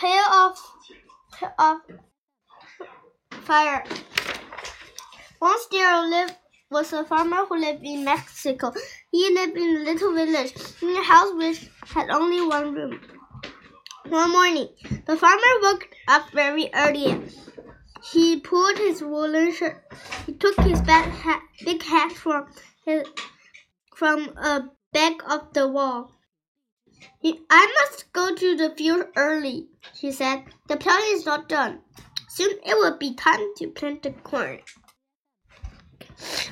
hail of, of fire. Once there lived was a farmer who lived in Mexico. He lived in a little village in a house which had only one room. One morning, the farmer woke up very early. He pulled his woolen shirt. He took his big hat, big hat from his, from a back of the wall. I must go to the field early, she said. The plowing is not done. Soon it will be time to plant the corn.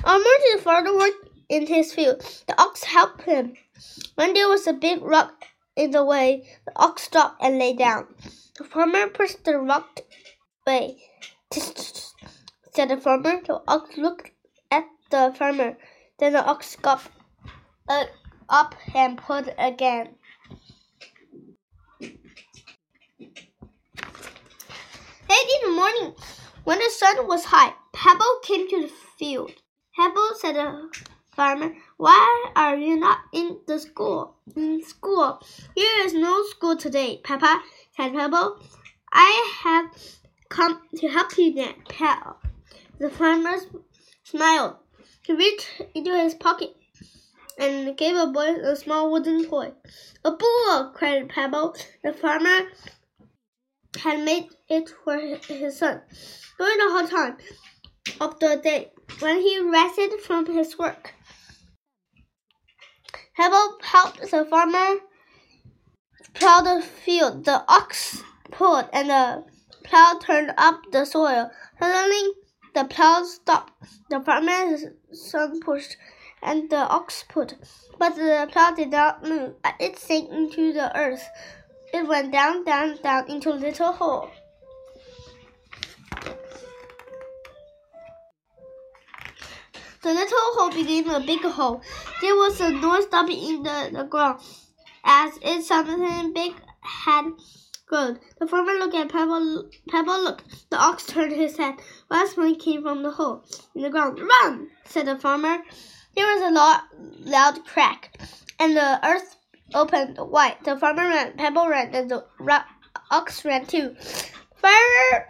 On Martin's father worked in his field. The ox helped him. When there was a big rock in the way, the ox stopped and lay down. The farmer pushed the rock away. said the farmer. The ox looked at the farmer. Then the ox got uh, up and pulled again. Late in the morning, when the sun was high, Pebble came to the field. Pebble said the farmer, Why are you not in the school? In school. Here is no school today, Papa, said Pebble. I have come to help you then, Pebble. The farmer smiled. He reached into his pocket and gave a boy a small wooden toy. A bull! cried Pebble. The farmer had made it for his son. During the whole time of the day, when he rested from his work, Pebble helped the farmer plow the field. The ox pulled, and the plow turned up the soil. Suddenly, the plow stopped. The farmer's son pushed, and the ox pulled. But the plow did not move. It sank into the earth. It went down, down, down into a little hole. The little hole became a big hole. There was a noise stopping in the, the ground as if something big had grown. The farmer looked at Pebble. Pebble looked. The ox turned his head. Last smoke came from the hole in the ground. Run! said the farmer. There was a loud crack, and the earth opened wide. The farmer ran, Pebble ran, and the ox ran too. Fire,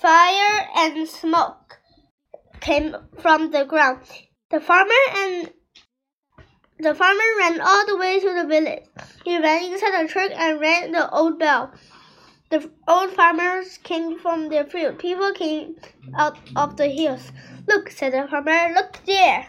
fire and smoke came from the ground. The farmer and the farmer ran all the way to the village. He ran inside the church and rang the old bell. The old farmers came from their field. People came out of the hills. Look, said the farmer, look there.